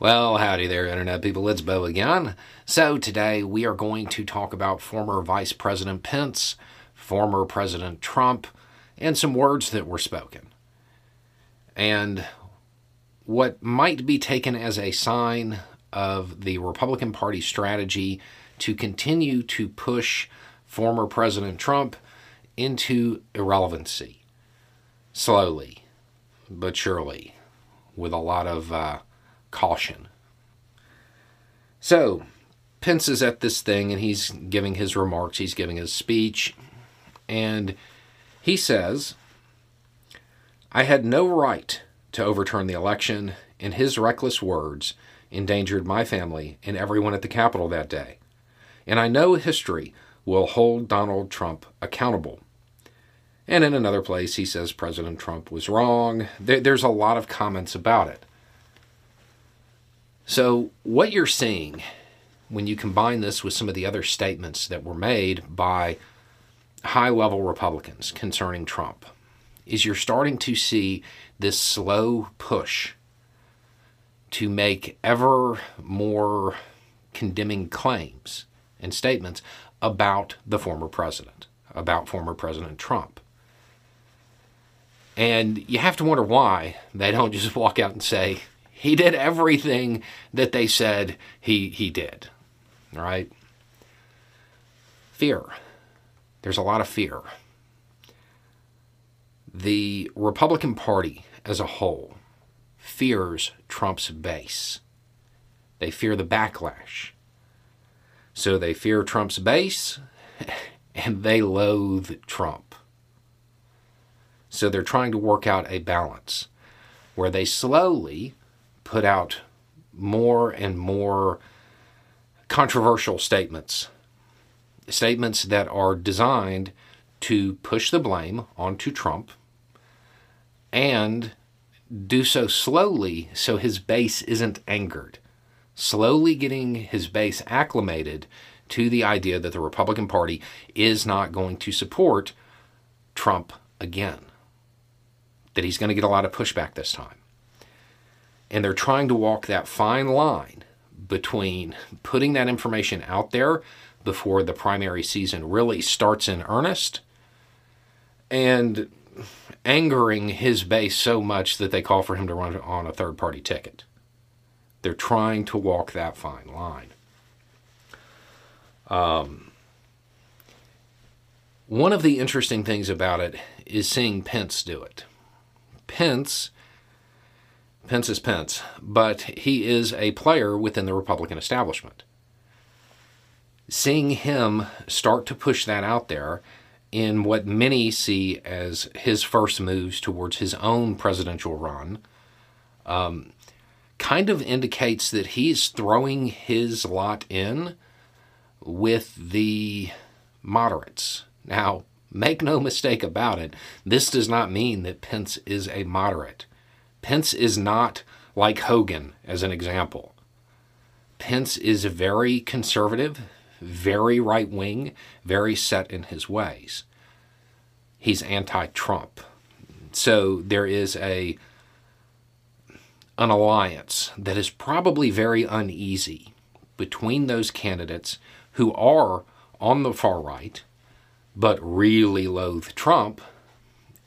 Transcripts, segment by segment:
Well, howdy there, Internet people. It's Beau again. So, today we are going to talk about former Vice President Pence, former President Trump, and some words that were spoken. And what might be taken as a sign of the Republican Party strategy to continue to push former President Trump into irrelevancy. Slowly, but surely, with a lot of. Uh, caution. So, Pence is at this thing and he's giving his remarks, he's giving his speech, and he says, I had no right to overturn the election, and his reckless words endangered my family and everyone at the Capitol that day. And I know history will hold Donald Trump accountable. And in another place, he says President Trump was wrong. There's a lot of comments about it. So, what you're seeing when you combine this with some of the other statements that were made by high level Republicans concerning Trump is you're starting to see this slow push to make ever more condemning claims and statements about the former president, about former President Trump. And you have to wonder why they don't just walk out and say, he did everything that they said he, he did. Right? Fear. There's a lot of fear. The Republican Party as a whole fears Trump's base. They fear the backlash. So they fear Trump's base and they loathe Trump. So they're trying to work out a balance where they slowly put out more and more controversial statements. Statements that are designed to push the blame onto Trump and do so slowly so his base isn't angered. Slowly getting his base acclimated to the idea that the Republican Party is not going to support Trump again. That he's going to get a lot of pushback this time. And they're trying to walk that fine line between putting that information out there before the primary season really starts in earnest and angering his base so much that they call for him to run on a third party ticket. They're trying to walk that fine line. Um, one of the interesting things about it is seeing Pence do it. Pence Pence is Pence, but he is a player within the Republican establishment. Seeing him start to push that out there in what many see as his first moves towards his own presidential run um, kind of indicates that he's throwing his lot in with the moderates. Now, make no mistake about it, this does not mean that Pence is a moderate. Pence is not like Hogan, as an example. Pence is very conservative, very right wing, very set in his ways. He's anti Trump. So there is a an alliance that is probably very uneasy between those candidates who are on the far right but really loathe Trump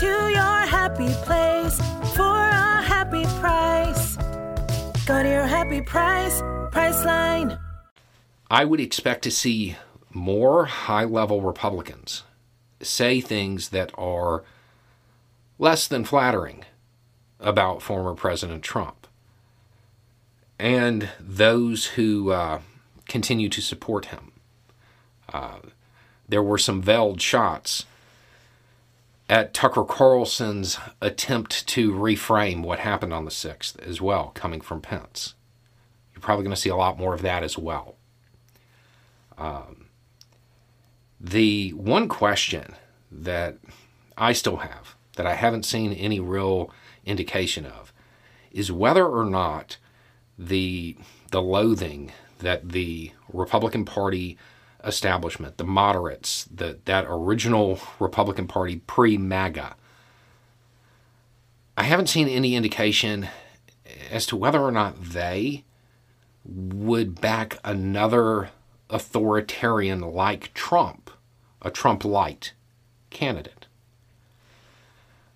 to your happy place for a happy price. Go to your happy price, Priceline. I would expect to see more high level Republicans say things that are less than flattering about former President Trump. And those who uh, continue to support him. Uh, there were some veiled shots at Tucker Carlson's attempt to reframe what happened on the 6th as well, coming from Pence. You're probably going to see a lot more of that as well. Um, the one question that I still have that I haven't seen any real indication of is whether or not the the loathing that the Republican Party establishment, the moderates, the, that original Republican Party pre MAGA, I haven't seen any indication as to whether or not they would back another authoritarian like Trump, a Trump light candidate.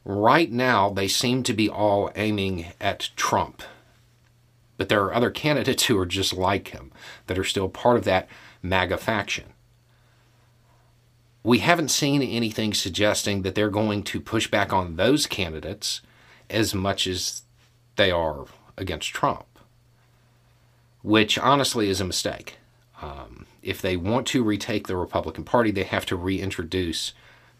Right now, they seem to be all aiming at Trump. But there are other candidates who are just like him that are still part of that MAGA faction. We haven't seen anything suggesting that they're going to push back on those candidates as much as they are against Trump, which honestly is a mistake. Um, if they want to retake the Republican Party, they have to reintroduce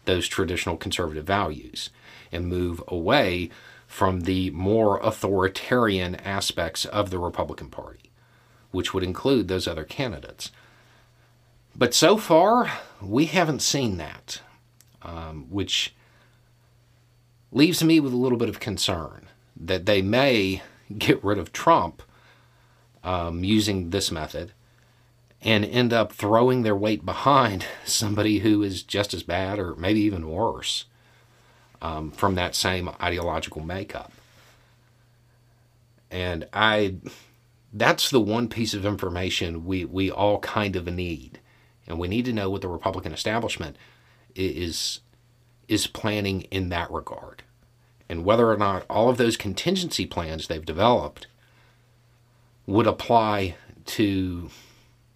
those traditional conservative values and move away from the more authoritarian aspects of the Republican Party, which would include those other candidates. But so far, we haven't seen that, um, which leaves me with a little bit of concern that they may get rid of Trump um, using this method and end up throwing their weight behind somebody who is just as bad or maybe even worse um, from that same ideological makeup. And I, that's the one piece of information we, we all kind of need. And we need to know what the Republican establishment is, is planning in that regard. And whether or not all of those contingency plans they've developed would apply to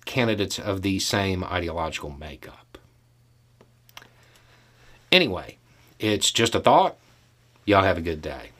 candidates of the same ideological makeup. Anyway, it's just a thought. Y'all have a good day.